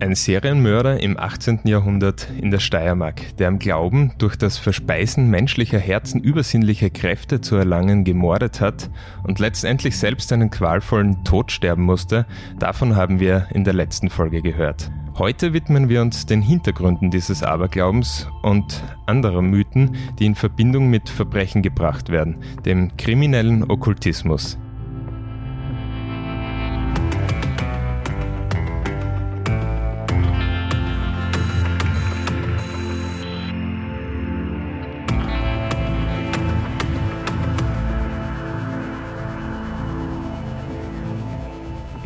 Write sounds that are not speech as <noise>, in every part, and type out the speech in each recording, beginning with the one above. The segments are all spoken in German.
Ein Serienmörder im 18. Jahrhundert in der Steiermark, der am Glauben, durch das Verspeisen menschlicher Herzen übersinnliche Kräfte zu erlangen, gemordet hat und letztendlich selbst einen qualvollen Tod sterben musste, davon haben wir in der letzten Folge gehört. Heute widmen wir uns den Hintergründen dieses Aberglaubens und anderer Mythen, die in Verbindung mit Verbrechen gebracht werden, dem kriminellen Okkultismus.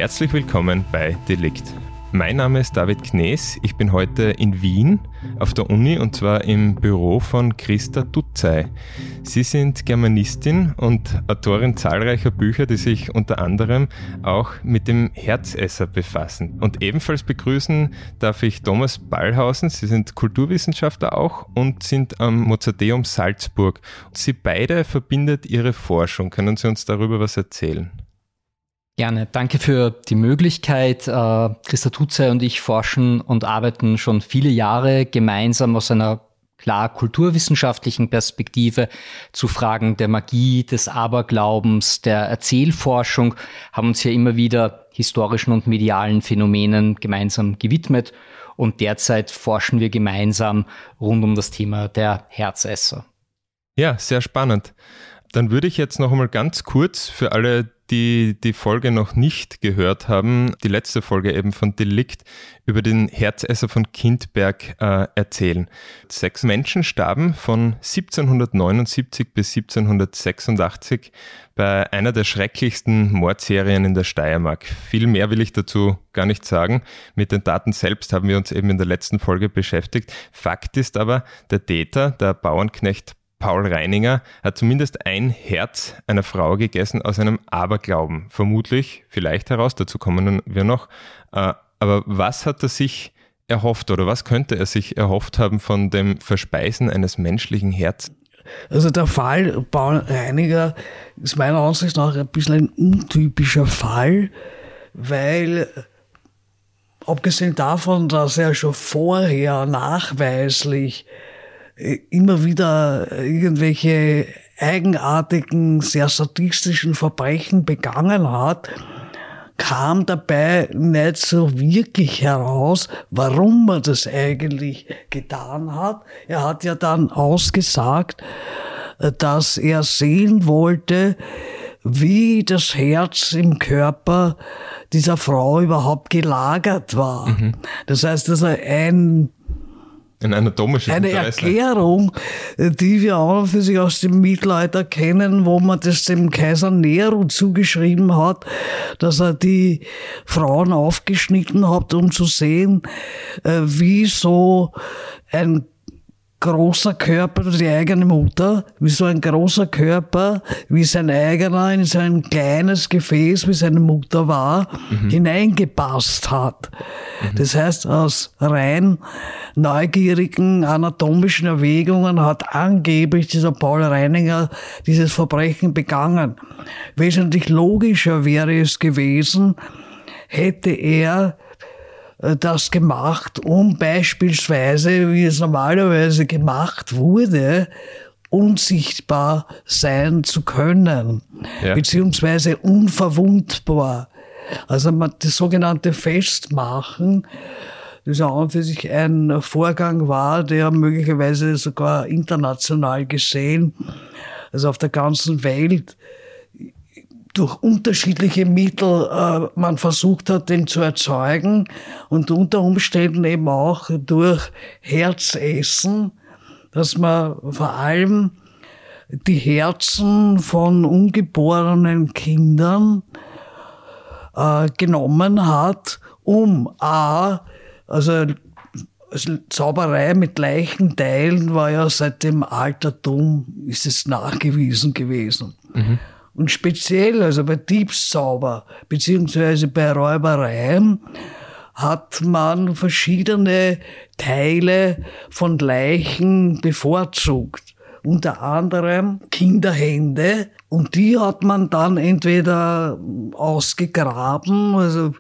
Herzlich willkommen bei Delikt. Mein Name ist David Knees. Ich bin heute in Wien auf der Uni und zwar im Büro von Christa Dutzey. Sie sind Germanistin und Autorin zahlreicher Bücher, die sich unter anderem auch mit dem Herzesser befassen. Und ebenfalls begrüßen darf ich Thomas Ballhausen. Sie sind Kulturwissenschaftler auch und sind am Mozarteum Salzburg. Sie beide verbindet ihre Forschung. Können Sie uns darüber was erzählen? Gerne. Danke für die Möglichkeit. Äh, Christa Tutze und ich forschen und arbeiten schon viele Jahre gemeinsam aus einer klar kulturwissenschaftlichen Perspektive zu Fragen der Magie, des Aberglaubens, der Erzählforschung, haben uns hier immer wieder historischen und medialen Phänomenen gemeinsam gewidmet und derzeit forschen wir gemeinsam rund um das Thema der Herzesser. Ja, sehr spannend. Dann würde ich jetzt noch einmal ganz kurz für alle, die die Folge noch nicht gehört haben, die letzte Folge eben von Delikt über den Herzesser von Kindberg äh, erzählen. Sechs Menschen starben von 1779 bis 1786 bei einer der schrecklichsten Mordserien in der Steiermark. Viel mehr will ich dazu gar nicht sagen. Mit den Daten selbst haben wir uns eben in der letzten Folge beschäftigt. Fakt ist aber, der Täter, der Bauernknecht Paul Reininger hat zumindest ein Herz einer Frau gegessen aus einem Aberglauben. Vermutlich, vielleicht heraus, dazu kommen wir noch. Äh, aber was hat er sich erhofft oder was könnte er sich erhofft haben von dem Verspeisen eines menschlichen Herzens? Also der Fall Paul Reiniger ist meiner Ansicht nach ein bisschen ein untypischer Fall, weil abgesehen davon, dass er schon vorher nachweislich immer wieder irgendwelche eigenartigen, sehr sadistischen Verbrechen begangen hat, kam dabei nicht so wirklich heraus, warum er das eigentlich getan hat. Er hat ja dann ausgesagt, dass er sehen wollte, wie das Herz im Körper dieser Frau überhaupt gelagert war. Mhm. Das heißt, dass er ein ein anatomisches Eine Interesse. Erklärung, die wir auch für sich aus dem Mittelalter kennen, wo man das dem Kaiser Nero zugeschrieben hat, dass er die Frauen aufgeschnitten hat, um zu sehen, äh, wie so ein großer Körper, die eigene Mutter, wie so ein großer Körper, wie sein eigener in sein kleines Gefäß, wie seine Mutter war, mhm. hineingepasst hat. Mhm. Das heißt, aus rein neugierigen anatomischen Erwägungen hat angeblich dieser Paul Reininger dieses Verbrechen begangen. Wesentlich logischer wäre es gewesen, hätte er das gemacht, um beispielsweise, wie es normalerweise gemacht wurde, unsichtbar sein zu können, ja. beziehungsweise unverwundbar. Also das sogenannte Festmachen, das ja an für sich ein Vorgang war, der möglicherweise sogar international gesehen, also auf der ganzen Welt durch unterschiedliche Mittel äh, man versucht hat, den zu erzeugen und unter Umständen eben auch durch Herzessen, dass man vor allem die Herzen von ungeborenen Kindern äh, genommen hat, um a, also Zauberei mit Leichenteilen war ja seit dem Altertum, ist es nachgewiesen gewesen. Mhm. Und speziell, also bei Diebszauber beziehungsweise bei Räubereien, hat man verschiedene Teile von Leichen bevorzugt. Unter anderem Kinderhände. Und die hat man dann entweder ausgegraben, also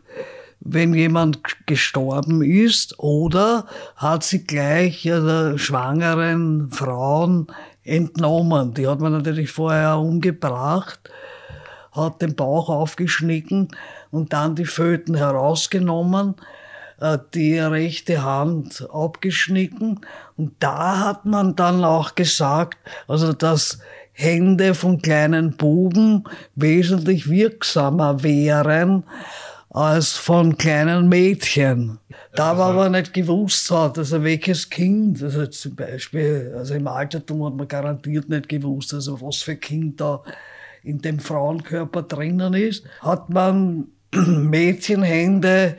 wenn jemand gestorben ist oder hat sie gleich der schwangeren Frauen entnommen. Die hat man natürlich vorher umgebracht, hat den Bauch aufgeschnitten und dann die Föten herausgenommen, äh, die rechte Hand abgeschnitten. Und da hat man dann auch gesagt, also dass Hände von kleinen Buben wesentlich wirksamer wären als von kleinen Mädchen. Da war aber nicht gewusst hat, also welches Kind, also zum Beispiel, also im Altertum hat man garantiert nicht gewusst, also was für Kind da in dem Frauenkörper drinnen ist, hat man <clears throat> Mädchenhände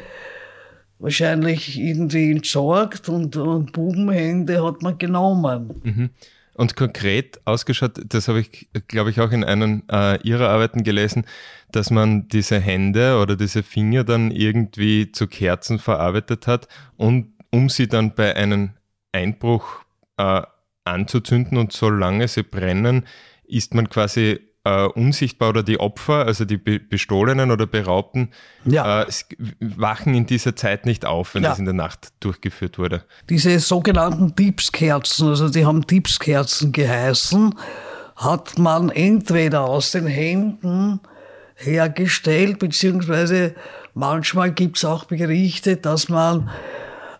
wahrscheinlich irgendwie entsorgt und, und Bubenhände hat man genommen. Mhm. Und konkret ausgeschaut, das habe ich, glaube ich, auch in einem äh, Ihrer Arbeiten gelesen, dass man diese Hände oder diese Finger dann irgendwie zu Kerzen verarbeitet hat und um sie dann bei einem Einbruch äh, anzuzünden und solange sie brennen, ist man quasi äh, unsichtbar oder die Opfer, also die Be Bestohlenen oder Beraubten, ja. äh, wachen in dieser Zeit nicht auf, wenn ja. das in der Nacht durchgeführt wurde. Diese sogenannten Diebskerzen, also die haben Diebskerzen geheißen, hat man entweder aus den Händen hergestellt, beziehungsweise manchmal gibt es auch Berichte, dass man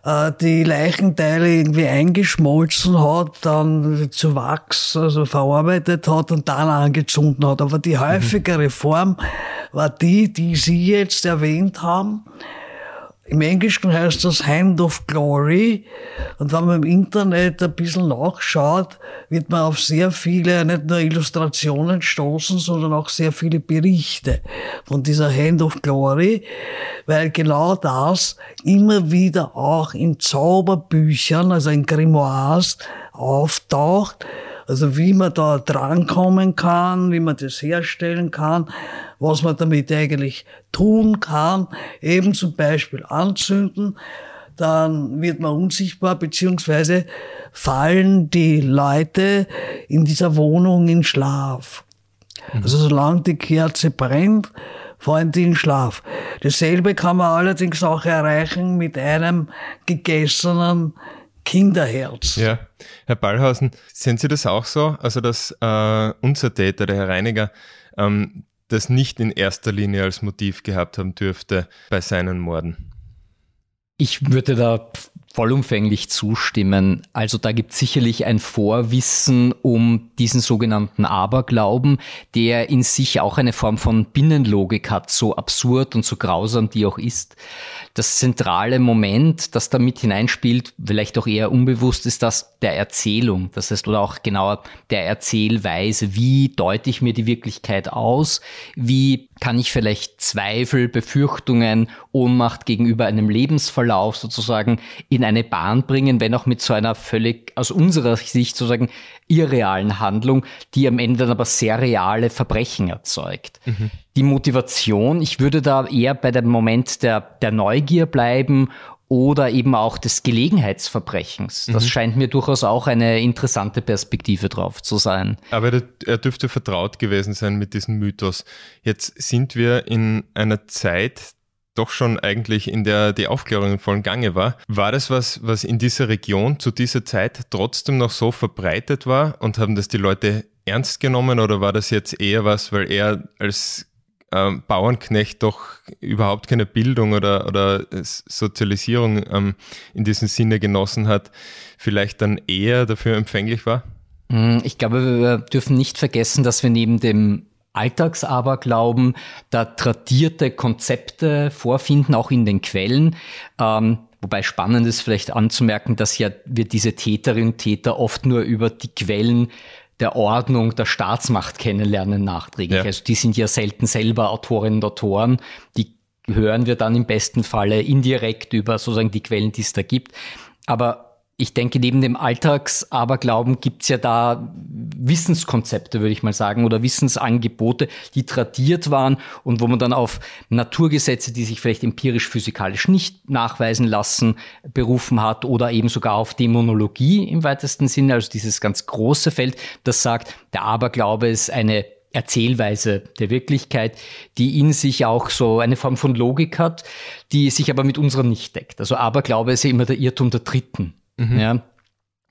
äh, die Leichenteile irgendwie eingeschmolzen hat, dann zu Wachs also verarbeitet hat und dann angezündet hat. Aber die häufigere Form war die, die Sie jetzt erwähnt haben. Im Englischen heißt das Hand of Glory. Und wenn man im Internet ein bisschen nachschaut, wird man auf sehr viele, nicht nur Illustrationen stoßen, sondern auch sehr viele Berichte von dieser Hand of Glory, weil genau das immer wieder auch in Zauberbüchern, also in Grimoires auftaucht also wie man da drankommen kann, wie man das herstellen kann, was man damit eigentlich tun kann, eben zum Beispiel anzünden, dann wird man unsichtbar, beziehungsweise fallen die Leute in dieser Wohnung in Schlaf. Mhm. Also solange die Kerze brennt, fallen die in Schlaf. Dasselbe kann man allerdings auch erreichen mit einem gegessenen Kinderherz. Ja, Herr Ballhausen, sehen Sie das auch so? Also, dass äh, unser Täter, der Herr Reiniger, ähm, das nicht in erster Linie als Motiv gehabt haben dürfte bei seinen Morden? Ich würde da vollumfänglich zustimmen. Also da gibt es sicherlich ein Vorwissen um diesen sogenannten Aberglauben, der in sich auch eine Form von Binnenlogik hat, so absurd und so grausam die auch ist. Das zentrale Moment, das da mit hineinspielt, vielleicht auch eher unbewusst, ist das der Erzählung. Das heißt, oder auch genauer der Erzählweise. Wie deute ich mir die Wirklichkeit aus? Wie kann ich vielleicht Zweifel, Befürchtungen, Ohnmacht gegenüber einem Lebensverlauf sozusagen in eine Bahn bringen, wenn auch mit so einer völlig aus unserer Sicht sozusagen irrealen Handlung, die am Ende dann aber sehr reale Verbrechen erzeugt. Mhm. Die Motivation, ich würde da eher bei dem Moment der, der Neugier bleiben oder eben auch des Gelegenheitsverbrechens. Das mhm. scheint mir durchaus auch eine interessante Perspektive drauf zu sein. Aber er dürfte vertraut gewesen sein mit diesem Mythos. Jetzt sind wir in einer Zeit, doch schon eigentlich in der die Aufklärung im vollen Gange war. War das was, was in dieser Region zu dieser Zeit trotzdem noch so verbreitet war und haben das die Leute ernst genommen oder war das jetzt eher was, weil er als ähm, Bauernknecht doch überhaupt keine Bildung oder, oder Sozialisierung ähm, in diesem Sinne genossen hat, vielleicht dann eher dafür empfänglich war? Hm, ich glaube, wir dürfen nicht vergessen, dass wir neben dem Alltagsaberglauben da tradierte Konzepte vorfinden, auch in den Quellen. Ähm, wobei spannend ist vielleicht anzumerken, dass ja wir diese Täterinnen und Täter oft nur über die Quellen der Ordnung der Staatsmacht kennenlernen nachträglich. Ja. Also die sind ja selten selber Autorinnen und Autoren. Die hören wir dann im besten Falle indirekt über sozusagen die Quellen, die es da gibt. Aber ich denke, neben dem Alltagsaberglauben gibt's ja da Wissenskonzepte, würde ich mal sagen, oder Wissensangebote, die tradiert waren und wo man dann auf Naturgesetze, die sich vielleicht empirisch-physikalisch nicht nachweisen lassen, berufen hat oder eben sogar auf Dämonologie im weitesten Sinne, also dieses ganz große Feld, das sagt, der Aberglaube ist eine Erzählweise der Wirklichkeit, die in sich auch so eine Form von Logik hat, die sich aber mit unserer nicht deckt. Also Aberglaube ist ja immer der Irrtum der Dritten. Mhm. Ja,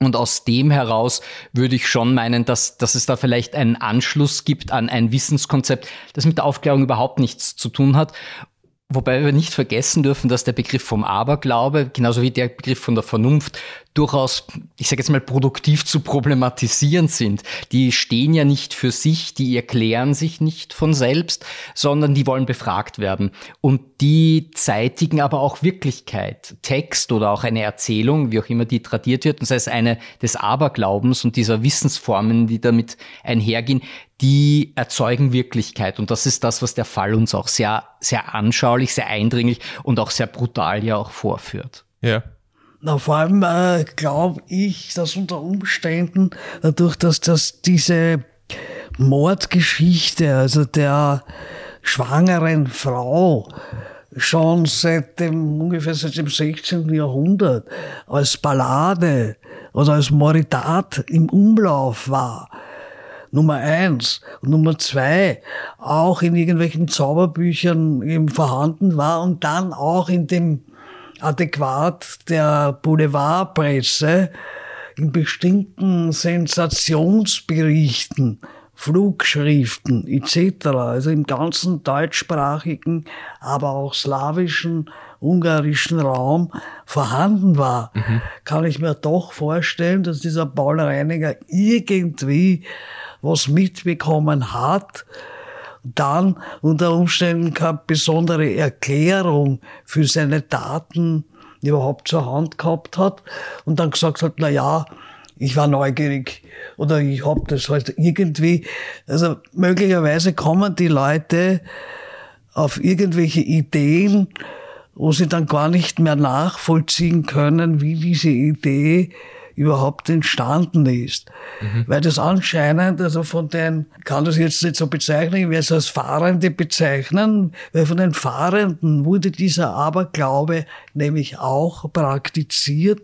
und aus dem heraus würde ich schon meinen, dass, dass es da vielleicht einen Anschluss gibt an ein Wissenskonzept, das mit der Aufklärung überhaupt nichts zu tun hat Wobei wir nicht vergessen dürfen, dass der Begriff vom Aberglaube, genauso wie der Begriff von der Vernunft, durchaus, ich sage jetzt mal, produktiv zu problematisieren sind. Die stehen ja nicht für sich, die erklären sich nicht von selbst, sondern die wollen befragt werden. Und die zeitigen aber auch Wirklichkeit, Text oder auch eine Erzählung, wie auch immer die tradiert wird, und sei es eine des Aberglaubens und dieser Wissensformen, die damit einhergehen, die erzeugen Wirklichkeit. Und das ist das, was der Fall uns auch sehr, sehr anschaulich, sehr eindringlich und auch sehr brutal ja auch vorführt. Ja. Na, vor allem äh, glaube ich, dass unter Umständen, dadurch, dass das diese Mordgeschichte, also der schwangeren Frau, schon seit dem, ungefähr seit dem 16. Jahrhundert als Ballade oder als Moritat im Umlauf war. Nummer eins. Und Nummer zwei, auch in irgendwelchen Zauberbüchern eben vorhanden war und dann auch in dem adäquat der Boulevardpresse in bestimmten Sensationsberichten, Flugschriften etc., also im ganzen deutschsprachigen, aber auch slawischen, ungarischen Raum vorhanden war, mhm. kann ich mir doch vorstellen, dass dieser Paul Reiniger irgendwie was mitbekommen hat, dann unter Umständen keine besondere Erklärung für seine Taten überhaupt zur Hand gehabt hat und dann gesagt hat, na ja, ich war neugierig oder ich hab das halt irgendwie, also möglicherweise kommen die Leute auf irgendwelche Ideen, wo sie dann gar nicht mehr nachvollziehen können, wie diese Idee überhaupt entstanden ist. Mhm. Weil das anscheinend, also von den, kann das jetzt nicht so bezeichnen, ich werde es als Fahrende bezeichnen, weil von den Fahrenden wurde dieser Aberglaube nämlich auch praktiziert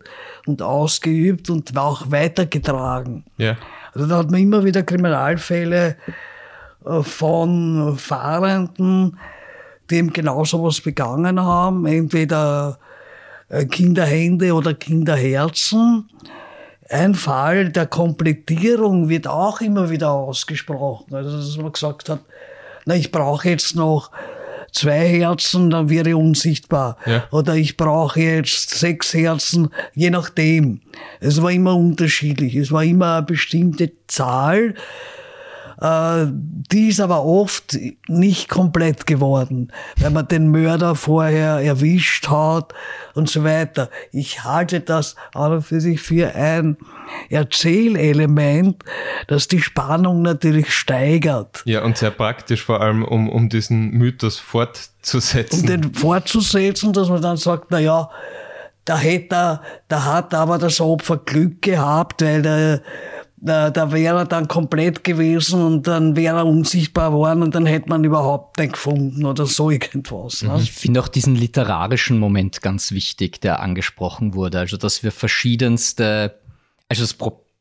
und ausgeübt und auch weitergetragen. Ja. Also da hat man immer wieder Kriminalfälle äh, von Fahrenden, die eben genau sowas begangen haben, entweder äh, Kinderhände oder Kinderherzen ein Fall der Komplettierung wird auch immer wieder ausgesprochen. Also, dass man gesagt hat, na, ich brauche jetzt noch zwei Herzen, dann wäre unsichtbar. Ja. Oder ich brauche jetzt sechs Herzen, je nachdem. Es war immer unterschiedlich. Es war immer eine bestimmte Zahl. Äh, die ist aber oft nicht komplett geworden, weil man den Mörder vorher erwischt hat und so weiter. Ich halte das aber für sich für ein Erzählelement, das die Spannung natürlich steigert. Ja, und sehr praktisch vor allem, um, um diesen Mythos fortzusetzen. Um den fortzusetzen, dass man dann sagt, na ja, da hätte da hat aber das Opfer Glück gehabt, weil der da, da wäre er dann komplett gewesen und dann wäre er unsichtbar geworden und dann hätte man überhaupt nicht gefunden oder so irgendwas. Ne? Ich finde auch diesen literarischen Moment ganz wichtig, der angesprochen wurde. Also, dass wir verschiedenste, also das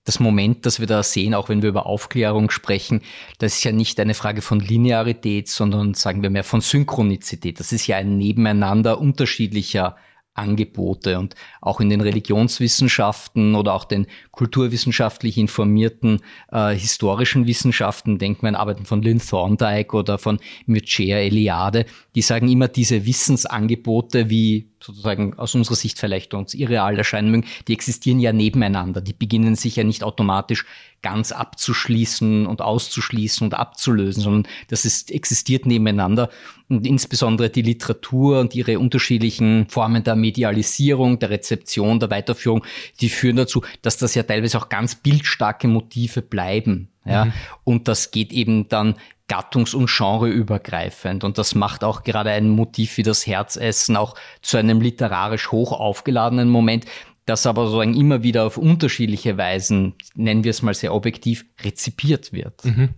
das Moment, das wir da sehen, auch wenn wir über Aufklärung sprechen, das ist ja nicht eine Frage von Linearität, sondern sagen wir mehr von Synchronizität. Das ist ja ein Nebeneinander unterschiedlicher Angebote und auch in den Religionswissenschaften oder auch den kulturwissenschaftlich informierten äh, historischen Wissenschaften, denkt man an Arbeiten von Lynn Thorndike oder von Mircea Eliade, die sagen immer, diese Wissensangebote, wie sozusagen aus unserer Sicht vielleicht uns irreal erscheinen mögen, die existieren ja nebeneinander. Die beginnen sich ja nicht automatisch ganz abzuschließen und auszuschließen und abzulösen, sondern das ist, existiert nebeneinander. Und insbesondere die Literatur und ihre unterschiedlichen Formen der Medialisierung, der Rezeption, der Weiterführung, die führen dazu, dass das ja teilweise auch ganz bildstarke Motive bleiben. Ja, mhm. und das geht eben dann gattungs- und genreübergreifend. Und das macht auch gerade ein Motiv wie das Herzessen auch zu einem literarisch hoch aufgeladenen Moment, das aber sozusagen immer wieder auf unterschiedliche Weisen, nennen wir es mal sehr objektiv, rezipiert wird. Mhm.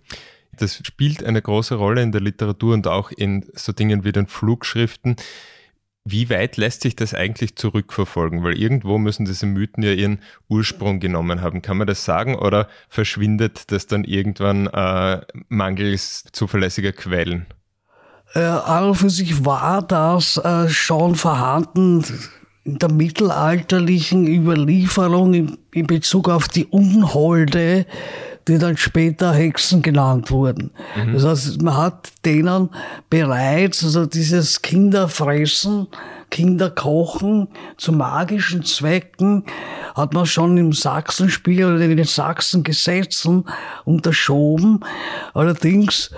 Das spielt eine große Rolle in der Literatur und auch in so Dingen wie den Flugschriften. Wie weit lässt sich das eigentlich zurückverfolgen? Weil irgendwo müssen diese Mythen ja ihren Ursprung genommen haben. Kann man das sagen oder verschwindet das dann irgendwann äh, mangels zuverlässiger Quellen? Äh, an für sich war das äh, schon vorhanden in der mittelalterlichen Überlieferung in, in Bezug auf die Unholde, die dann später Hexen genannt wurden. Mhm. Das heißt, man hat denen bereits, also dieses Kinderfressen, Kinderkochen zu magischen Zwecken, hat man schon im Sachsenspiel oder in den Sachsengesetzen unterschoben. Allerdings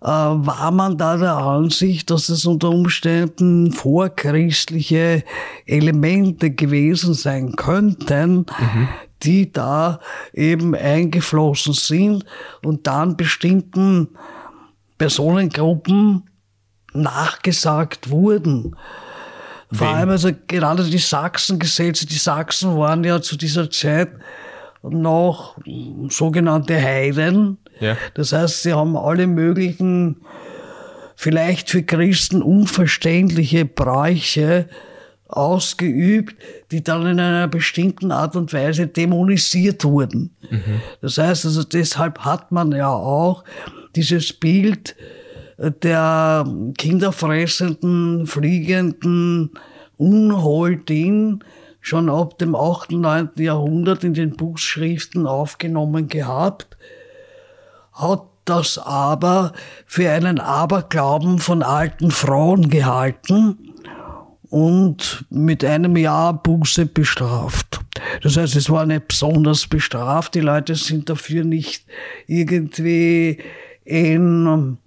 äh, war man da der Ansicht, dass es unter Umständen vorchristliche Elemente gewesen sein könnten, mhm. Die da eben eingeflossen sind und dann bestimmten Personengruppen nachgesagt wurden. Vor allem also gerade die Sachsengesetze, die Sachsen waren ja zu dieser Zeit noch sogenannte Heiden, ja. Das heißt, sie haben alle möglichen, vielleicht für Christen unverständliche Bräuche ausgeübt, die dann in einer bestimmten Art und Weise dämonisiert wurden. Mhm. Das heißt also, deshalb hat man ja auch dieses Bild der kinderfressenden, fliegenden Unholdin schon ab dem 8. 9. Jahrhundert in den Buchschriften aufgenommen gehabt hat das aber für einen Aberglauben von alten Frauen gehalten und mit einem Jahr Buße bestraft. Das heißt, es war nicht besonders bestraft. Die Leute sind dafür nicht irgendwie in,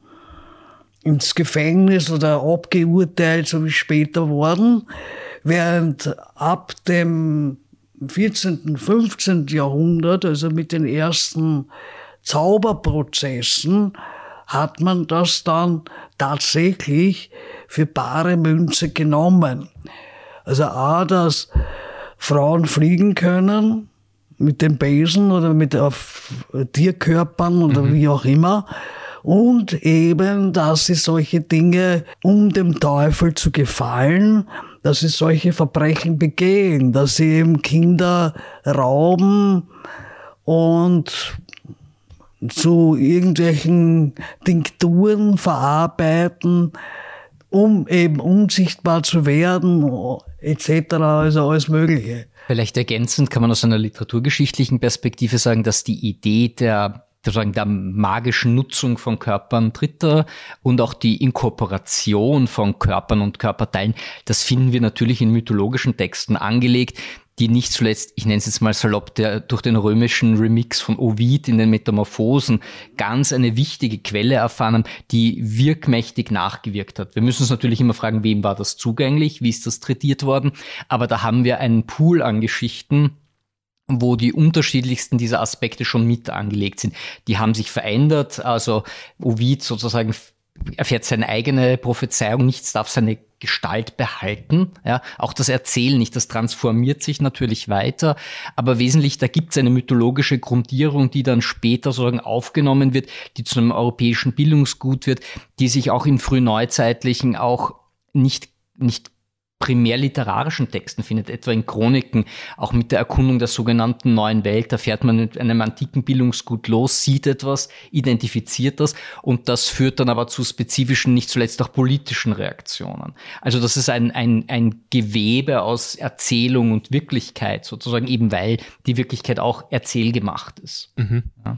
ins Gefängnis oder abgeurteilt, so wie später worden. Während ab dem 14., 15. Jahrhundert, also mit den ersten Zauberprozessen hat man das dann tatsächlich für bare Münze genommen. Also A, dass Frauen fliegen können mit dem Besen oder mit auf Tierkörpern oder mhm. wie auch immer. Und eben, dass sie solche Dinge, um dem Teufel zu gefallen, dass sie solche Verbrechen begehen, dass sie eben Kinder rauben und zu irgendwelchen Tinkturen verarbeiten, um eben unsichtbar zu werden, etc., also alles Mögliche. Vielleicht ergänzend kann man aus einer literaturgeschichtlichen Perspektive sagen, dass die Idee der sozusagen der magischen Nutzung von Körpern Dritter und auch die Inkorporation von Körpern und Körperteilen, das finden wir natürlich in mythologischen Texten angelegt die nicht zuletzt, ich nenne es jetzt mal salopp, der durch den römischen Remix von Ovid in den Metamorphosen ganz eine wichtige Quelle erfahren haben, die wirkmächtig nachgewirkt hat. Wir müssen uns natürlich immer fragen, wem war das zugänglich, wie ist das trädiert worden, aber da haben wir einen Pool an Geschichten, wo die unterschiedlichsten dieser Aspekte schon mit angelegt sind. Die haben sich verändert, also Ovid sozusagen erfährt seine eigene Prophezeiung, nichts darf seine Gestalt behalten. Ja, auch das Erzählen nicht, das transformiert sich natürlich weiter, aber wesentlich, da gibt es eine mythologische Grundierung, die dann später sozusagen aufgenommen wird, die zu einem europäischen Bildungsgut wird, die sich auch in frühneuzeitlichen auch nicht, nicht primär literarischen Texten findet, etwa in Chroniken, auch mit der Erkundung der sogenannten neuen Welt. Da fährt man mit einem antiken Bildungsgut los, sieht etwas, identifiziert das und das führt dann aber zu spezifischen, nicht zuletzt auch politischen Reaktionen. Also das ist ein, ein, ein Gewebe aus Erzählung und Wirklichkeit sozusagen, eben weil die Wirklichkeit auch erzählgemacht ist. Mhm. Ja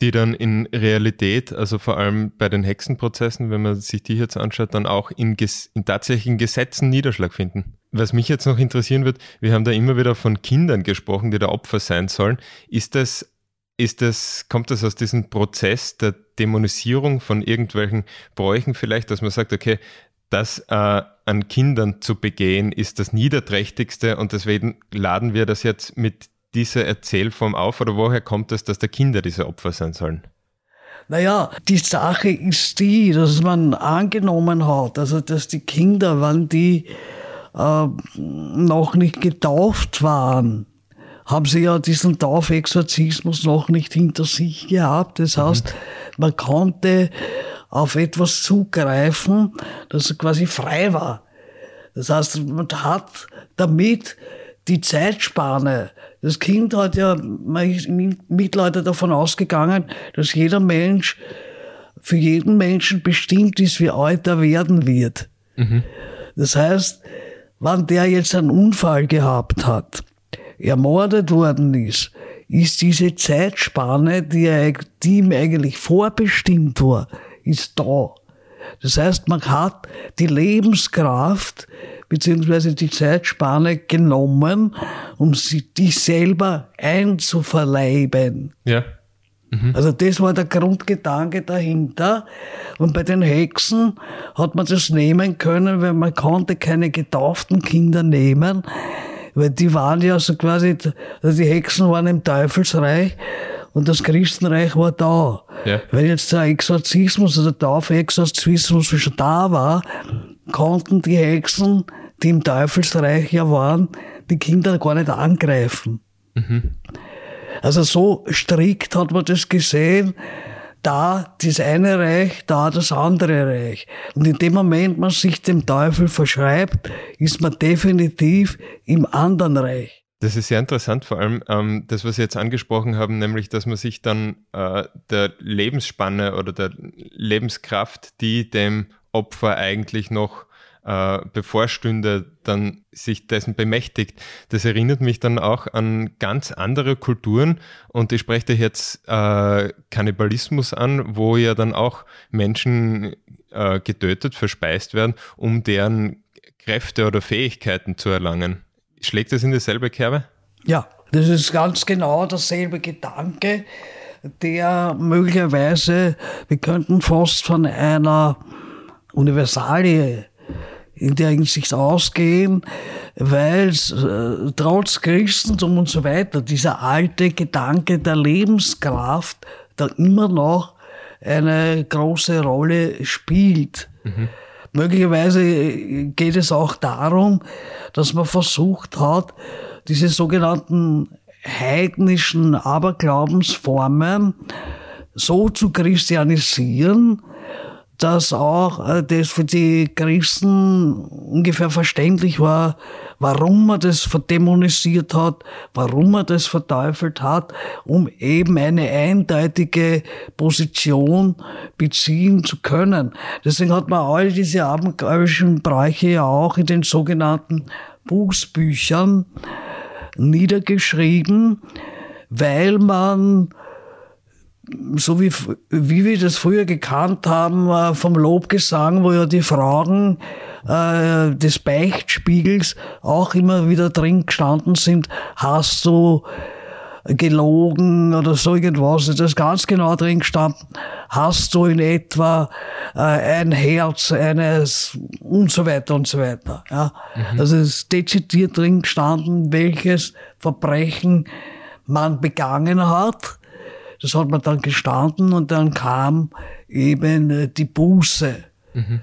die dann in Realität, also vor allem bei den Hexenprozessen, wenn man sich die jetzt anschaut, dann auch in, in tatsächlichen Gesetzen Niederschlag finden. Was mich jetzt noch interessieren wird, wir haben da immer wieder von Kindern gesprochen, die da Opfer sein sollen. Ist das, ist das, kommt das aus diesem Prozess der Dämonisierung von irgendwelchen Bräuchen vielleicht, dass man sagt, okay, das äh, an Kindern zu begehen, ist das Niederträchtigste und deswegen laden wir das jetzt mit diese Erzählform auf oder woher kommt es, dass der Kinder diese Opfer sein sollen? Naja, die Sache ist die, dass man angenommen hat, also dass die Kinder, wenn die äh, noch nicht getauft waren, haben sie ja diesen Taufexorzismus noch nicht hinter sich gehabt. Das mhm. heißt, man konnte auf etwas zugreifen, das quasi frei war. Das heißt, man hat damit die Zeitspanne. Das Kind hat ja, man ist im Mittelalter davon ausgegangen, dass jeder Mensch für jeden Menschen bestimmt ist, wie alt er werden wird. Mhm. Das heißt, wenn der jetzt einen Unfall gehabt hat, ermordet worden ist, ist diese Zeitspanne, die, er, die ihm eigentlich vorbestimmt war, ist da. Das heißt, man hat die Lebenskraft beziehungsweise die Zeitspanne genommen, um sie die selber einzuverleiben. Ja. Mhm. Also das war der Grundgedanke dahinter. Und bei den Hexen hat man das nehmen können, weil man konnte keine getauften Kinder nehmen, weil die waren ja so quasi, also die Hexen waren im Teufelsreich und das Christenreich war da. Ja. Wenn jetzt der Exorzismus, also der Taufexorzismus schon da war, konnten die Hexen, die im Teufelsreich ja waren, die Kinder gar nicht angreifen. Mhm. Also so strikt hat man das gesehen, da das eine Reich, da das andere Reich. Und in dem Moment, man sich dem Teufel verschreibt, ist man definitiv im anderen Reich. Das ist sehr interessant, vor allem ähm, das, was Sie jetzt angesprochen haben, nämlich, dass man sich dann äh, der Lebensspanne oder der Lebenskraft, die dem Opfer eigentlich noch äh, bevorstünde, dann sich dessen bemächtigt. Das erinnert mich dann auch an ganz andere Kulturen und ich spreche jetzt äh, Kannibalismus an, wo ja dann auch Menschen äh, getötet, verspeist werden, um deren Kräfte oder Fähigkeiten zu erlangen. Schlägt das in dieselbe Kerbe? Ja, das ist ganz genau derselbe Gedanke, der möglicherweise, wir könnten fast von einer Universalie in der Hinsicht ausgehen, weil äh, trotz Christentum und so weiter dieser alte Gedanke der Lebenskraft da immer noch eine große Rolle spielt. Mhm. Möglicherweise geht es auch darum, dass man versucht hat, diese sogenannten heidnischen Aberglaubensformen so zu christianisieren, dass auch äh, das für die Christen ungefähr verständlich war, warum man das verdämonisiert hat, warum man das verteufelt hat, um eben eine eindeutige Position beziehen zu können. Deswegen hat man all diese abendläufischen Bereiche ja auch in den sogenannten Buchsbüchern niedergeschrieben, weil man so wie, wie wir das früher gekannt haben äh, vom Lobgesang, wo ja die Fragen äh, des Beichtspiegels auch immer wieder drin gestanden sind, hast du gelogen oder so irgendwas, das ist ganz genau drin gestanden, hast du in etwa äh, ein Herz eines und so weiter und so weiter. Ja? Mhm. Also es ist dezidiert drin gestanden, welches Verbrechen man begangen hat das hat man dann gestanden und dann kam eben äh, die Buße. Mhm.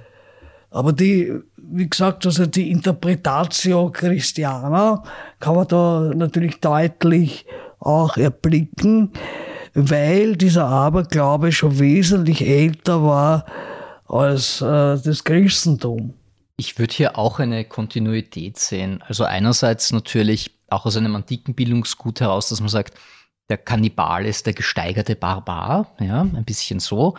Aber die, wie gesagt, also die Interpretatio Christiana kann man da natürlich deutlich auch erblicken, weil dieser Aberglaube schon wesentlich älter war als äh, das Christentum. Ich würde hier auch eine Kontinuität sehen. Also einerseits natürlich auch aus einem antiken Bildungsgut heraus, dass man sagt, der Kannibal ist der gesteigerte Barbar, ja, ein bisschen so.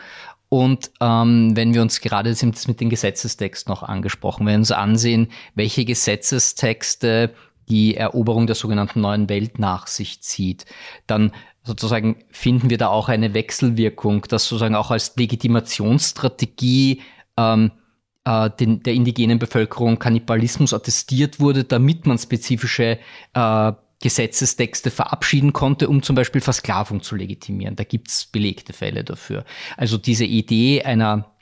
Und ähm, wenn wir uns gerade, das mit den Gesetzestexten noch angesprochen, wenn wir uns ansehen, welche Gesetzestexte die Eroberung der sogenannten neuen Welt nach sich zieht, dann sozusagen finden wir da auch eine Wechselwirkung, dass sozusagen auch als Legitimationsstrategie ähm, äh, den, der indigenen Bevölkerung Kannibalismus attestiert wurde, damit man spezifische äh, Gesetzestexte verabschieden konnte, um zum Beispiel Versklavung zu legitimieren. Da gibt's belegte Fälle dafür. Also diese Idee einer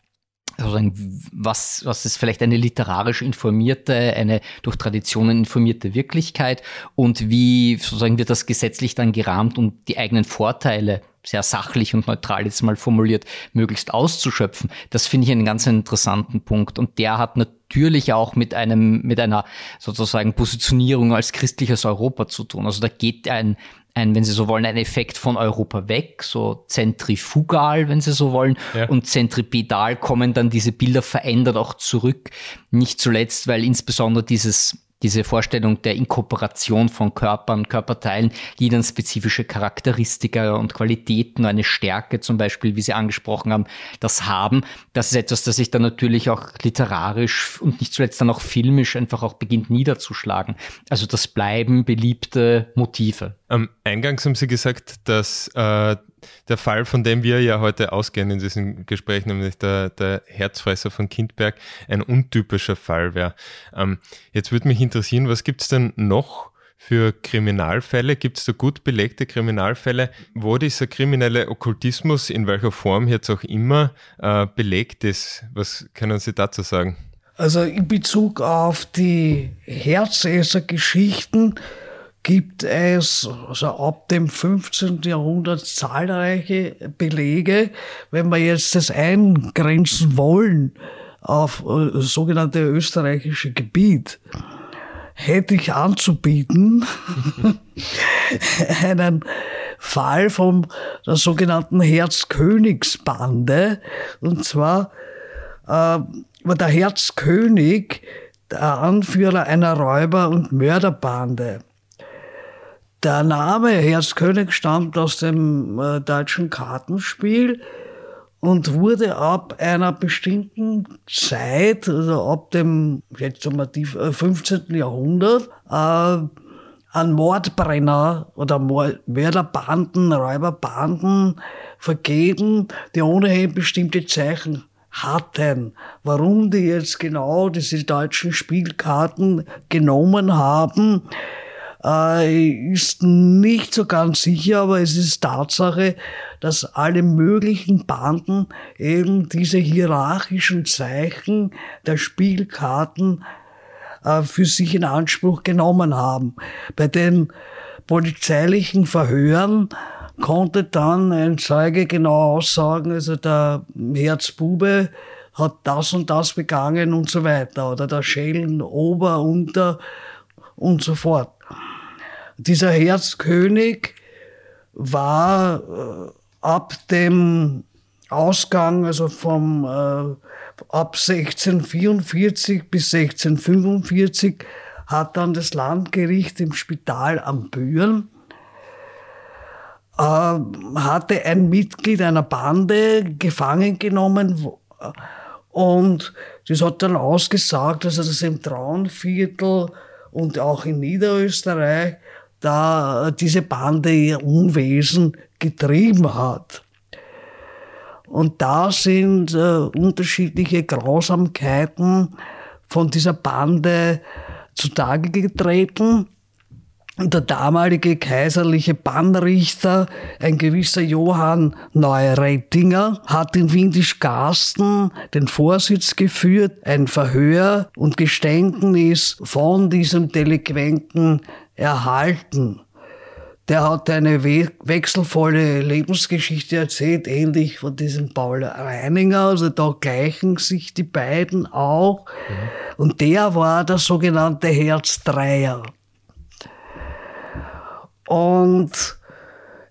was, was ist vielleicht eine literarisch informierte, eine durch Traditionen informierte Wirklichkeit und wie sozusagen wird das gesetzlich dann gerahmt, um die eigenen Vorteile sehr sachlich und neutral jetzt mal formuliert, möglichst auszuschöpfen. Das finde ich einen ganz interessanten Punkt. Und der hat natürlich auch mit einem, mit einer sozusagen Positionierung als christliches Europa zu tun. Also da geht ein, ein, wenn Sie so wollen, ein Effekt von Europa weg, so zentrifugal, wenn Sie so wollen. Ja. Und zentripedal kommen dann diese Bilder verändert auch zurück. Nicht zuletzt, weil insbesondere dieses diese Vorstellung der Inkorporation von Körpern, Körperteilen, die dann spezifische Charakteristika und Qualitäten, eine Stärke zum Beispiel, wie Sie angesprochen haben, das haben. Das ist etwas, das sich dann natürlich auch literarisch und nicht zuletzt dann auch filmisch einfach auch beginnt niederzuschlagen. Also das bleiben beliebte Motive. Ähm, eingangs haben Sie gesagt, dass äh, der Fall, von dem wir ja heute ausgehen in diesem Gespräch, nämlich der, der Herzfresser von Kindberg, ein untypischer Fall wäre. Ähm, jetzt würde mich interessieren, was gibt es denn noch für Kriminalfälle? Gibt es da gut belegte Kriminalfälle, wo dieser kriminelle Okkultismus in welcher Form jetzt auch immer äh, belegt ist? Was können Sie dazu sagen? Also in Bezug auf die Herzesser-Geschichten gibt es also ab dem 15. Jahrhundert zahlreiche Belege. Wenn wir jetzt das eingrenzen wollen auf äh, sogenannte österreichische Gebiet, hätte ich anzubieten <laughs> einen Fall von der sogenannten Herzkönigsbande. Und zwar äh, war der Herzkönig der Anführer einer Räuber- und Mörderbande. Der Name Herzkönig stammt aus dem äh, deutschen Kartenspiel und wurde ab einer bestimmten Zeit, also ab dem jetzt mal, 15. Äh, Jahrhundert, äh, an Mordbrenner oder Mörderbanden, Räuberbanden vergeben, die ohnehin bestimmte Zeichen hatten. Warum die jetzt genau diese deutschen Spielkarten genommen haben, äh, ist nicht so ganz sicher, aber es ist Tatsache, dass alle möglichen Banden eben diese hierarchischen Zeichen der Spielkarten äh, für sich in Anspruch genommen haben. Bei den polizeilichen Verhören konnte dann ein Zeuge genau aussagen, also der Herzbube hat das und das begangen und so weiter, oder der Schellen Ober, Unter und so fort. Dieser Herzkönig war äh, ab dem Ausgang, also vom äh, ab 1644 bis 1645, hat dann das Landgericht im Spital am Büren äh, hatte ein Mitglied einer Bande gefangen genommen und das hat dann ausgesagt, dass er das im Traunviertel und auch in Niederösterreich da diese Bande ihr Unwesen getrieben hat. Und da sind äh, unterschiedliche Grausamkeiten von dieser Bande zutage getreten. Der damalige kaiserliche Bannrichter, ein gewisser Johann Neureitinger, hat in Windisch-Garsten den Vorsitz geführt, ein Verhör und Geständnis von diesem Delinquenten erhalten. Der hat eine we wechselvolle Lebensgeschichte erzählt, ähnlich von diesem Paul Reininger. Also da gleichen sich die beiden auch. Mhm. Und der war der sogenannte Herzdreier. Und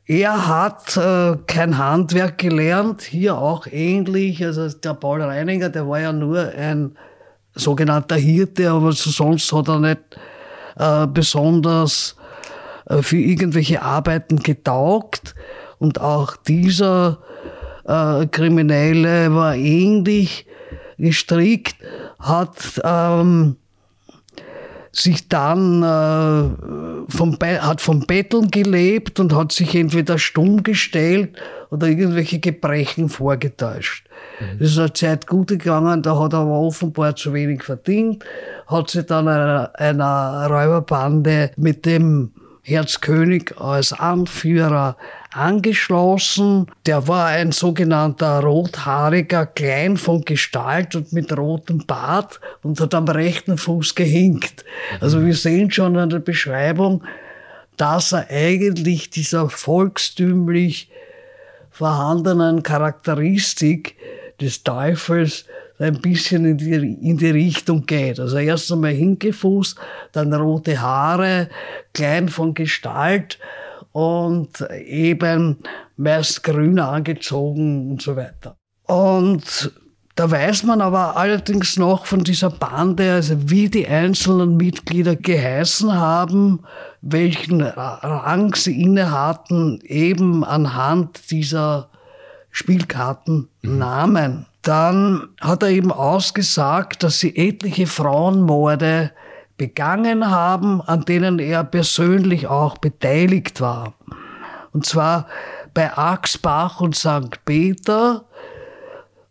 er hat äh, kein Handwerk gelernt, hier auch ähnlich. Also der Paul Reininger, der war ja nur ein sogenannter Hirte, aber sonst hat er nicht äh, besonders äh, für irgendwelche Arbeiten getaugt. Und auch dieser äh, Kriminelle war ähnlich gestrickt, hat ähm, sich dann äh, vom hat vom Betteln gelebt und hat sich entweder stumm gestellt oder irgendwelche Gebrechen vorgetäuscht. Mhm. Das ist eine Zeit gut gegangen, da hat er aber offenbar zu wenig verdient, hat sich dann einer, einer Räuberbande mit dem Herzkönig als Anführer angeschlossen. Der war ein sogenannter rothaariger, klein von Gestalt und mit rotem Bart und hat am rechten Fuß gehinkt. Also wir sehen schon an der Beschreibung, dass er eigentlich dieser volkstümlich vorhandenen Charakteristik des Teufels ein bisschen in die, in die Richtung geht. Also erst einmal Hinkefuß, dann rote Haare, klein von Gestalt und eben meist grün angezogen und so weiter. Und da weiß man aber allerdings noch von dieser Bande, also wie die einzelnen Mitglieder geheißen haben, welchen Rang sie inne hatten, eben anhand dieser Spielkartennamen. Dann hat er eben ausgesagt, dass sie etliche Frauenmorde begangen haben, an denen er persönlich auch beteiligt war. Und zwar bei Axbach und St. Peter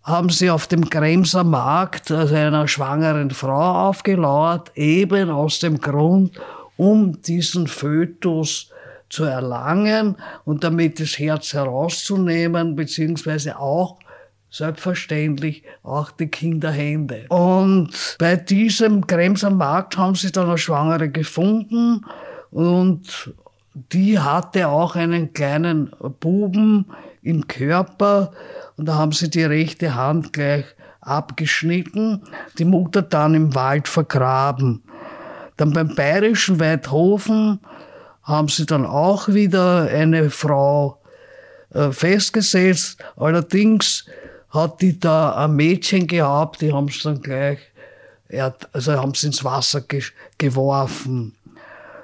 haben sie auf dem Kremser Markt also einer schwangeren Frau aufgelauert, eben aus dem Grund, um diesen Fötus zu erlangen und damit das Herz herauszunehmen, beziehungsweise auch selbstverständlich auch die Kinderhände. Und bei diesem Kremser Markt haben sie dann eine Schwangere gefunden und die hatte auch einen kleinen Buben im Körper und da haben sie die rechte Hand gleich abgeschnitten, die Mutter dann im Wald vergraben. Dann beim bayerischen Weidhofen haben sie dann auch wieder eine Frau äh, festgesetzt. Allerdings hat die da ein Mädchen gehabt, die haben es dann gleich, also haben sie ins Wasser ge geworfen.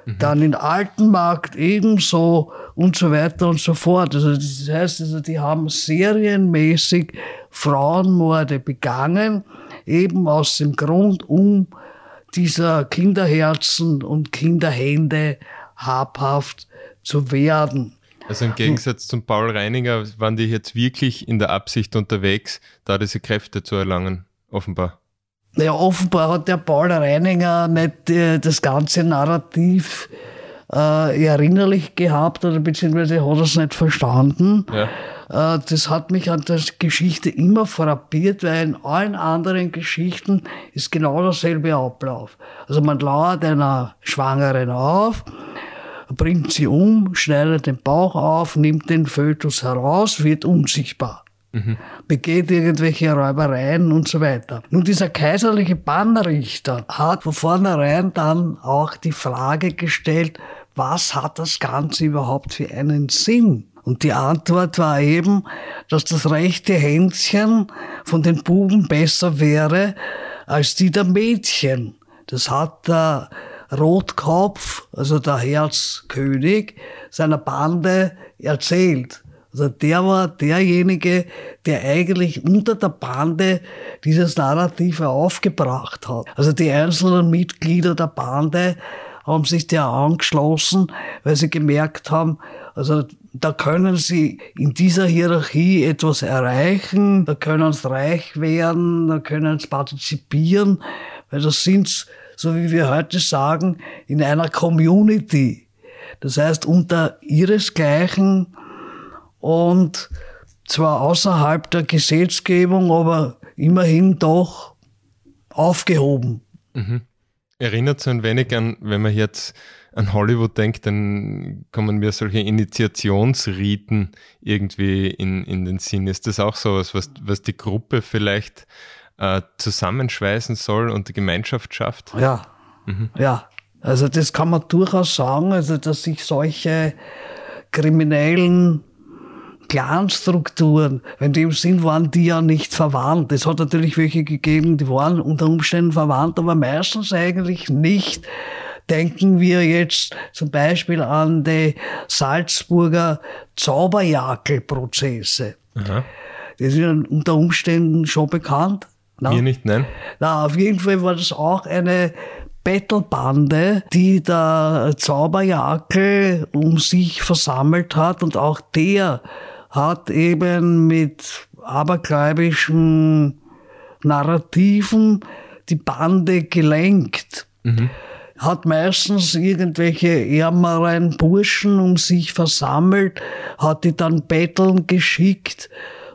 Mhm. Dann in Altenmarkt ebenso und so weiter und so fort. Also das heißt, also die haben serienmäßig Frauenmorde begangen, eben aus dem Grund, um dieser Kinderherzen und Kinderhände habhaft zu werden. Also im Gegensatz zum Paul Reininger waren die jetzt wirklich in der Absicht unterwegs, da diese Kräfte zu erlangen, offenbar. Ja, offenbar hat der Paul Reininger nicht äh, das ganze Narrativ äh, erinnerlich gehabt oder beziehungsweise hat er es nicht verstanden. Ja. Äh, das hat mich an der Geschichte immer frappiert, weil in allen anderen Geschichten ist genau derselbe Ablauf. Also man lauert einer Schwangeren auf, bringt sie um, schneidet den Bauch auf, nimmt den Fötus heraus, wird unsichtbar. Mhm. begeht irgendwelche Räubereien und so weiter. Nun, dieser kaiserliche Bannrichter hat von vornherein dann auch die Frage gestellt, was hat das Ganze überhaupt für einen Sinn? Und die Antwort war eben, dass das rechte Händchen von den Buben besser wäre als die der Mädchen. Das hat der Rotkopf, also der Herzkönig, seiner Bande erzählt. Also der war derjenige, der eigentlich unter der Bande dieses Narrativ aufgebracht hat. Also die einzelnen Mitglieder der Bande haben sich der angeschlossen, weil sie gemerkt haben, also da können sie in dieser Hierarchie etwas erreichen, da können sie reich werden, da können sie partizipieren, weil das sind so wie wir heute sagen, in einer Community. Das heißt, unter ihresgleichen und zwar außerhalb der Gesetzgebung, aber immerhin doch aufgehoben. Mhm. Erinnert so ein wenig an, wenn man jetzt an Hollywood denkt, dann kommen mir solche Initiationsriten irgendwie in, in den Sinn. Ist das auch sowas, was, was die Gruppe vielleicht äh, zusammenschweißen soll und die Gemeinschaft schafft? Ja, mhm. ja. Also das kann man durchaus sagen, also dass sich solche kriminellen Clanstrukturen, in dem Sinn waren die ja nicht verwandt. Es hat natürlich welche gegeben, die waren unter Umständen verwandt, aber meistens eigentlich nicht. Denken wir jetzt zum Beispiel an die Salzburger Zauberjakelprozesse. Die sind unter Umständen schon bekannt. Na? Mir nicht, nein. Na, auf jeden Fall war das auch eine Battlebande, die der Zauberjakel um sich versammelt hat und auch der hat eben mit abergläubischen Narrativen die Bande gelenkt. Mhm. Hat meistens irgendwelche ärmeren Burschen um sich versammelt, hat die dann betteln geschickt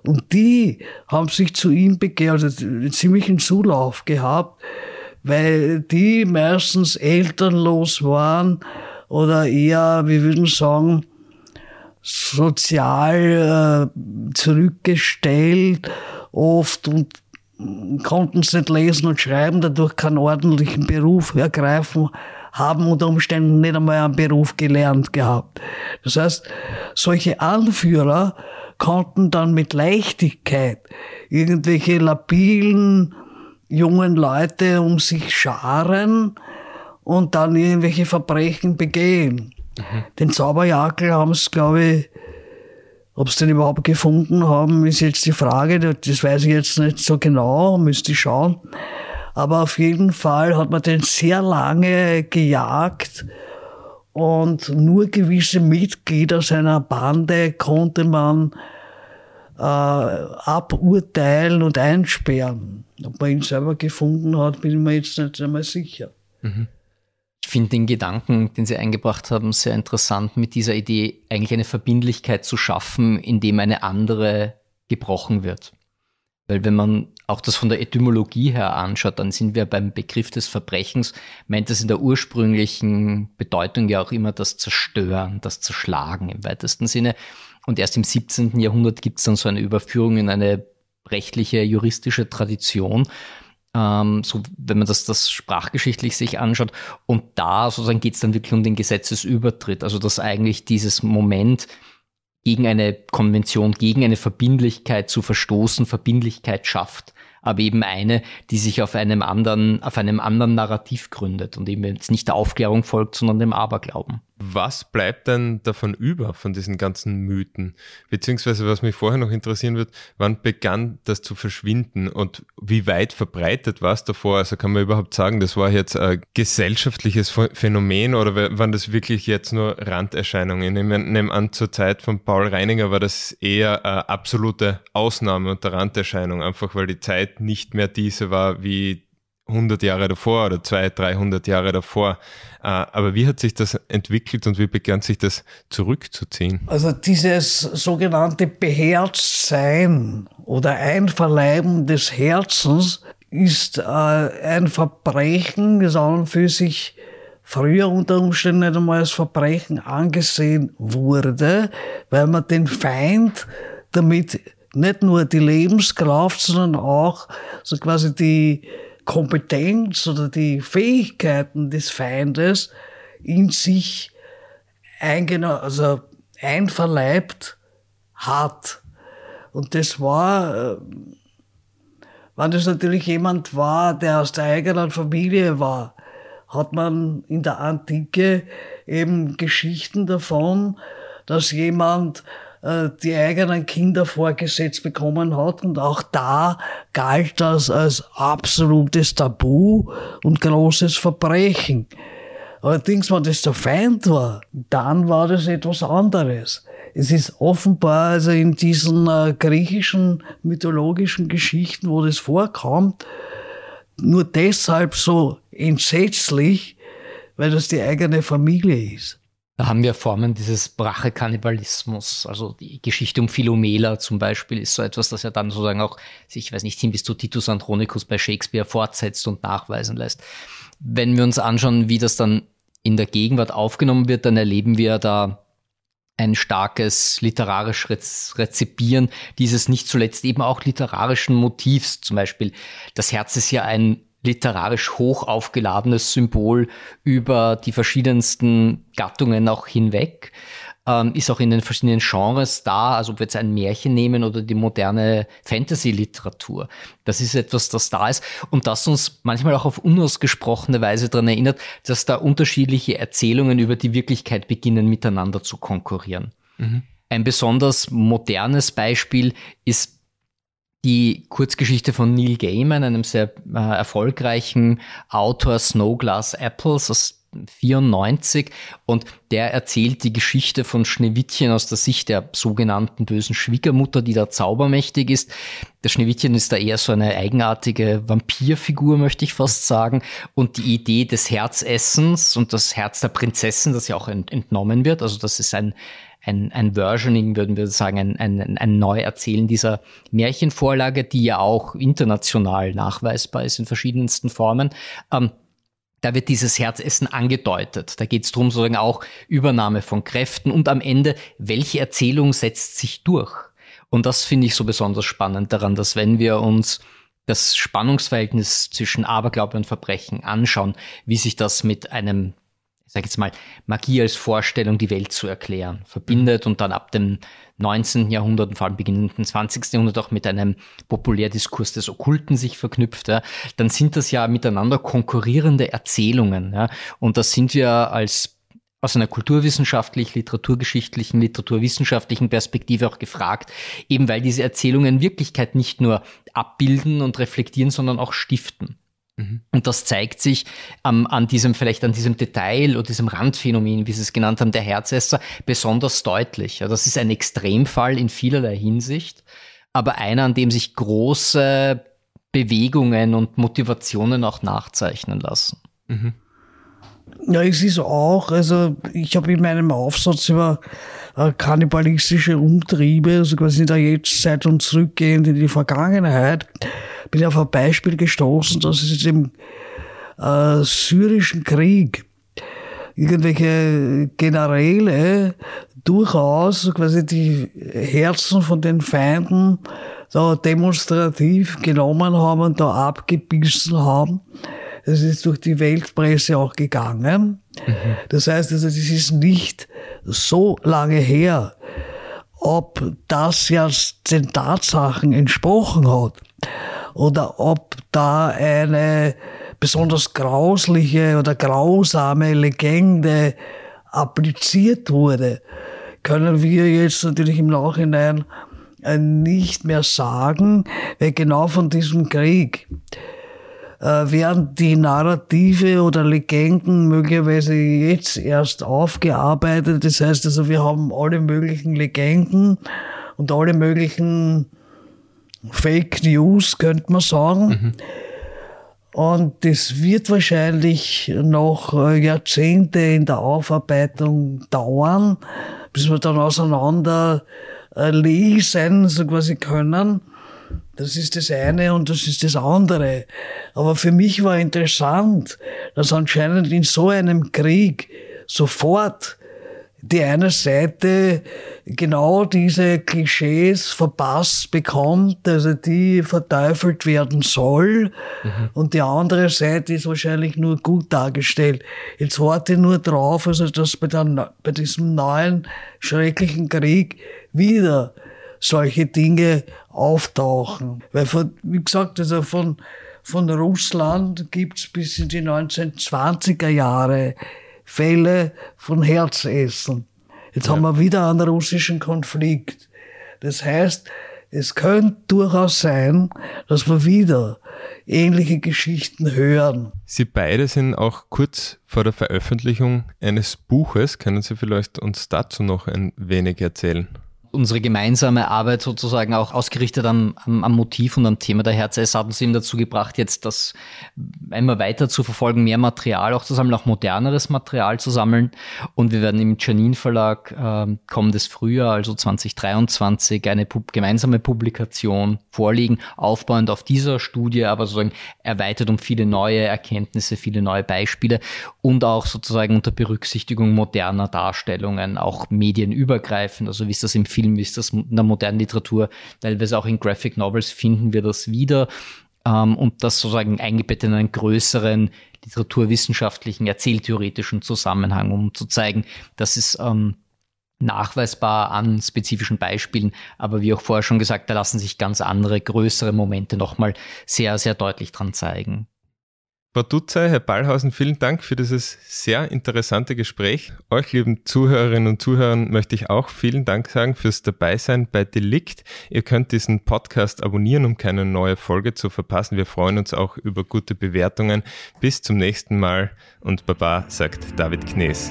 und die haben sich zu ihm begehrt, also einen ziemlichen Zulauf gehabt, weil die meistens elternlos waren oder eher, wir würden sagen, sozial äh, zurückgestellt oft und konnten es nicht lesen und schreiben, dadurch keinen ordentlichen Beruf ergreifen haben unter Umständen nicht einmal einen Beruf gelernt gehabt. Das heißt, solche Anführer konnten dann mit Leichtigkeit irgendwelche labilen jungen Leute um sich scharen und dann irgendwelche Verbrechen begehen. Mhm. Den Zauberjakel haben es, glaube ich, ob sie den überhaupt gefunden haben, ist jetzt die Frage. Das weiß ich jetzt nicht so genau, müsste ich schauen. Aber auf jeden Fall hat man den sehr lange gejagt und nur gewisse Mitglieder seiner Bande konnte man äh, aburteilen und einsperren. Ob man ihn selber gefunden hat, bin ich mir jetzt nicht einmal sicher. Mhm. Ich finde den Gedanken, den Sie eingebracht haben, sehr interessant, mit dieser Idee eigentlich eine Verbindlichkeit zu schaffen, indem eine andere gebrochen wird. Weil wenn man auch das von der Etymologie her anschaut, dann sind wir beim Begriff des Verbrechens, meint es in der ursprünglichen Bedeutung ja auch immer das Zerstören, das Zerschlagen im weitesten Sinne. Und erst im 17. Jahrhundert gibt es dann so eine Überführung in eine rechtliche, juristische Tradition ähm, so wenn man das, das sprachgeschichtlich sich anschaut. Und da sozusagen geht es dann wirklich um den Gesetzesübertritt, also dass eigentlich dieses Moment gegen eine Konvention, gegen eine Verbindlichkeit zu verstoßen, Verbindlichkeit schafft aber eben eine, die sich auf einem anderen, auf einem anderen Narrativ gründet und eben jetzt nicht der Aufklärung folgt, sondern dem Aberglauben. Was bleibt denn davon über, von diesen ganzen Mythen? Beziehungsweise, was mich vorher noch interessieren wird, wann begann das zu verschwinden und wie weit verbreitet war es davor? Also kann man überhaupt sagen, das war jetzt ein gesellschaftliches Phänomen oder waren das wirklich jetzt nur Randerscheinungen? Ich nehme an, zur Zeit von Paul Reininger war das eher eine absolute Ausnahme und der Randerscheinung, einfach weil die Zeit nicht mehr diese war wie 100 Jahre davor oder 200, 300 Jahre davor. Äh, aber wie hat sich das entwickelt und wie begann sich das zurückzuziehen? Also dieses sogenannte Beherztsein oder Einverleiben des Herzens ist äh, ein Verbrechen, das an und für sich früher unter Umständen nicht einmal als Verbrechen angesehen wurde, weil man den Feind damit nicht nur die Lebenskraft, sondern auch so quasi die Kompetenz oder die Fähigkeiten des Feindes in sich also einverleibt hat. Und das war, äh, wenn das natürlich jemand war, der aus der eigenen Familie war, hat man in der Antike eben Geschichten davon, dass jemand äh, die eigenen Kinder vorgesetzt bekommen hat. Und auch da galt das als absolutes Tabu und großes Verbrechen. Allerdings, wenn das der Feind war, dann war das etwas anderes. Es ist offenbar also in diesen äh, griechischen mythologischen Geschichten, wo das vorkommt, nur deshalb so entsetzlich, weil das die eigene Familie ist. Da haben wir Formen dieses Brachekannibalismus. Also die Geschichte um Philomela zum Beispiel ist so etwas, das ja dann sozusagen auch, ich weiß nicht, hin bis zu Titus Andronicus bei Shakespeare fortsetzt und nachweisen lässt. Wenn wir uns anschauen, wie das dann in der Gegenwart aufgenommen wird, dann erleben wir da ein starkes literarisches Rezipieren dieses nicht zuletzt eben auch literarischen Motivs. Zum Beispiel, das Herz ist ja ein literarisch hoch aufgeladenes Symbol über die verschiedensten Gattungen auch hinweg. Ähm, ist auch in den verschiedenen Genres da, also ob wir jetzt ein Märchen nehmen oder die moderne Fantasy-Literatur. Das ist etwas, das da ist und das uns manchmal auch auf unausgesprochene Weise daran erinnert, dass da unterschiedliche Erzählungen über die Wirklichkeit beginnen miteinander zu konkurrieren. Mhm. Ein besonders modernes Beispiel ist die Kurzgeschichte von Neil Gaiman, einem sehr äh, erfolgreichen Autor Snowglass Apples aus 94 und der erzählt die Geschichte von Schneewittchen aus der Sicht der sogenannten bösen Schwiegermutter, die da zaubermächtig ist. Der Schneewittchen ist da eher so eine eigenartige Vampirfigur, möchte ich fast sagen. Und die Idee des Herzessens und das Herz der Prinzessin, das ja auch entnommen wird, also das ist ein, ein, ein Versioning, würden wir sagen, ein, ein, ein Neuerzählen dieser Märchenvorlage, die ja auch international nachweisbar ist in verschiedensten Formen. Ähm, da wird dieses Herzessen angedeutet. Da geht es darum, sozusagen auch Übernahme von Kräften und am Ende, welche Erzählung setzt sich durch. Und das finde ich so besonders spannend daran, dass wenn wir uns das Spannungsverhältnis zwischen Aberglaube und Verbrechen anschauen, wie sich das mit einem sage jetzt mal, Magie als Vorstellung, die Welt zu erklären, verbindet und dann ab dem 19. Jahrhundert und vor allem beginnenden 20. Jahrhundert auch mit einem Populärdiskurs des Okkulten sich verknüpft, ja, dann sind das ja miteinander konkurrierende Erzählungen. Ja, und das sind wir als aus einer kulturwissenschaftlich, literaturgeschichtlichen, literaturwissenschaftlichen Perspektive auch gefragt, eben weil diese Erzählungen Wirklichkeit nicht nur abbilden und reflektieren, sondern auch stiften. Mhm. Und das zeigt sich ähm, an diesem, vielleicht an diesem Detail oder diesem Randphänomen, wie Sie es genannt haben, der Herzesser, besonders deutlich. Ja, das ist ein Extremfall in vielerlei Hinsicht, aber einer, an dem sich große Bewegungen und Motivationen auch nachzeichnen lassen. Mhm. Ja, es ist auch, also ich habe in meinem Aufsatz über äh, kannibalistische Umtriebe, also quasi in der Jetztzeit und zurückgehend in die Vergangenheit, bin auf ein Beispiel gestoßen, dass es im äh, syrischen Krieg irgendwelche Generäle durchaus quasi die Herzen von den Feinden da demonstrativ genommen haben und da abgebissen haben. Das ist durch die Weltpresse auch gegangen. Das heißt also, das ist nicht so lange her. Ob das jetzt den Tatsachen entsprochen hat oder ob da eine besonders grausliche oder grausame Legende appliziert wurde, können wir jetzt natürlich im Nachhinein äh, nicht mehr sagen, weil genau von diesem Krieg äh, werden die Narrative oder Legenden möglicherweise jetzt erst aufgearbeitet. Das heißt also, wir haben alle möglichen Legenden und alle möglichen Fake News, könnte man sagen. Mhm. Und das wird wahrscheinlich noch äh, Jahrzehnte in der Aufarbeitung dauern, bis wir dann auseinander äh, lesen, so quasi können. Das ist das eine und das ist das andere. Aber für mich war interessant, dass anscheinend in so einem Krieg sofort die eine Seite genau diese Klischees verpasst bekommt, also die verteufelt werden soll, mhm. und die andere Seite ist wahrscheinlich nur gut dargestellt. Jetzt warte nur drauf, also dass bei, der, bei diesem neuen schrecklichen Krieg wieder solche Dinge auftauchen. Weil von, wie gesagt, also von, von Russland gibt's bis in die 1920er Jahre Fälle von Herzessen. Jetzt ja. haben wir wieder einen russischen Konflikt. Das heißt, es könnte durchaus sein, dass wir wieder ähnliche Geschichten hören. Sie beide sind auch kurz vor der Veröffentlichung eines Buches. Können Sie vielleicht uns dazu noch ein wenig erzählen? Unsere gemeinsame Arbeit sozusagen auch ausgerichtet am, am, am Motiv und am Thema der Herz hat uns eben dazu gebracht, jetzt das immer weiter zu verfolgen, mehr Material auch zu sammeln, auch moderneres Material zu sammeln. Und wir werden im Janin Verlag äh, kommendes Frühjahr, also 2023, eine pub gemeinsame Publikation vorlegen, aufbauend auf dieser Studie, aber sozusagen erweitert um viele neue Erkenntnisse, viele neue Beispiele und auch sozusagen unter Berücksichtigung moderner Darstellungen, auch medienübergreifend, also wie es das im Film Film ist das in der modernen Literatur, teilweise auch in Graphic Novels finden wir das wieder. Ähm, und das sozusagen eingebettet in einen größeren literaturwissenschaftlichen, erzähltheoretischen Zusammenhang, um zu zeigen, dass es ähm, nachweisbar an spezifischen Beispielen, aber wie auch vorher schon gesagt, da lassen sich ganz andere, größere Momente nochmal sehr, sehr deutlich dran zeigen. Dutzey, Herr Ballhausen, vielen Dank für dieses sehr interessante Gespräch. Euch, lieben Zuhörerinnen und Zuhörern, möchte ich auch vielen Dank sagen fürs Dabeisein bei Delikt. Ihr könnt diesen Podcast abonnieren, um keine neue Folge zu verpassen. Wir freuen uns auch über gute Bewertungen. Bis zum nächsten Mal und Baba sagt David Knees.